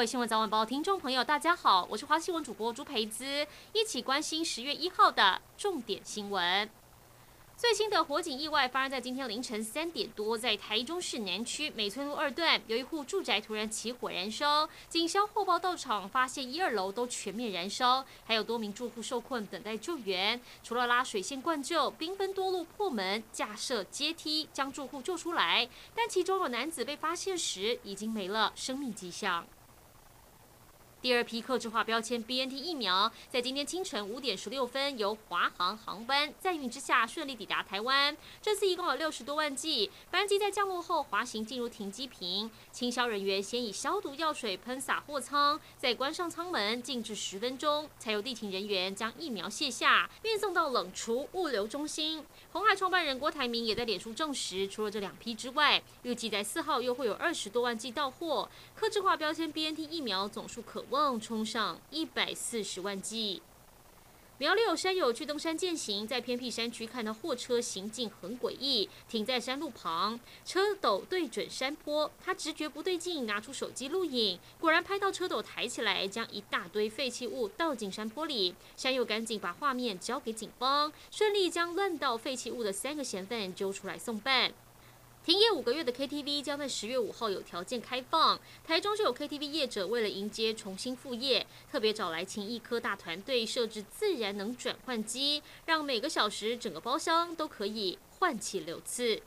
各位新闻早晚报听众朋友，大家好，我是华新闻主播朱培姿，一起关心十月一号的重点新闻。最新的火警意外发生在今天凌晨三点多，在台中市南区美村路二段，有一户住宅突然起火燃烧，警消后报到场，发现一二楼都全面燃烧，还有多名住户受困等待救援。除了拉水线灌救，兵分多路破门、架设阶梯将住户救出来，但其中有男子被发现时已经没了生命迹象。第二批客制化标签 BNT 疫苗在今天清晨五点十六分由华航航班载运之下顺利抵达台湾。这次一共有六十多万剂，班机在降落后滑行进入停机坪，清消人员先以消毒药水喷洒货舱，再关上舱门静置十分钟，才由地勤人员将疫苗卸下运送到冷储物流中心。红海创办人郭台铭也在脸书证实，除了这两批之外，预计在四号又会有二十多万剂到货。客制化标签 BNT 疫苗总数可望冲上一百四十万剂。苗栗有山友去登山健行，在偏僻山区看到货车行进很诡异，停在山路旁，车斗对准山坡，他直觉不对劲，拿出手机录影，果然拍到车斗抬起来，将一大堆废弃物倒进山坡里。山友赶紧把画面交给警方，顺利将乱倒废弃物的三个嫌犯揪出来送办。停业五个月的 KTV 将在十月五号有条件开放。台中就有 KTV 业者为了迎接重新复业，特别找来勤益科大团队设置自然能转换机，让每个小时整个包厢都可以换气六次。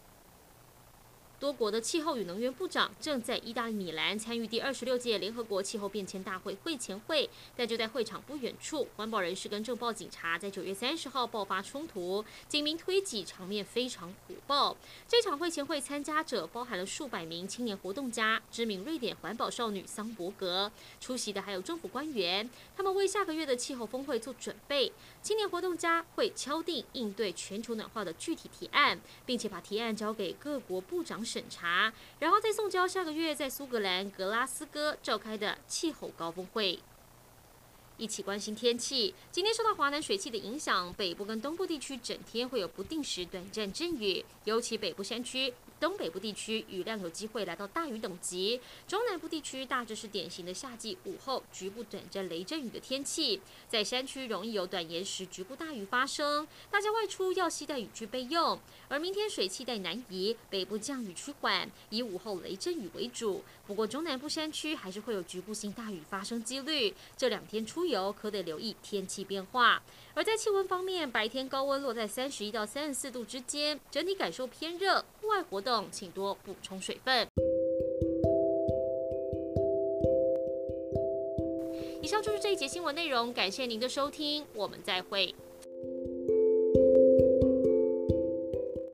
多国的气候与能源部长正在意大利米兰参与第二十六届联合国气候变迁大会会前会，但就在会场不远处，环保人士跟政报警察在九月三十号爆发冲突，警民推挤，场面非常火爆。这场会前会参加者包含了数百名青年活动家、知名瑞典环保少女桑伯格，出席的还有政府官员，他们为下个月的气候峰会做准备。青年活动家会敲定应对全球暖化的具体提案，并且把提案交给各国部长审查，然后再送交下个月在苏格兰格拉斯哥召开的气候高峰会。一起关心天气，今天受到华南水汽的影响，北部跟东部地区整天会有不定时短暂阵雨，尤其北部山区。东北部地区雨量有机会来到大雨等级，中南部地区大致是典型的夏季午后局部短暂雷阵雨的天气，在山区容易有短延时局部大雨发生，大家外出要携带雨具备用。而明天水汽带南移，北部降雨趋缓，以午后雷阵雨为主。不过中南部山区还是会有局部性大雨发生几率，这两天出游可得留意天气变化。而在气温方面，白天高温落在三十一到三十四度之间，整体感受偏热，户外活动。请多补充水分。以上就是这一节新闻内容，感谢您的收听，我们再会。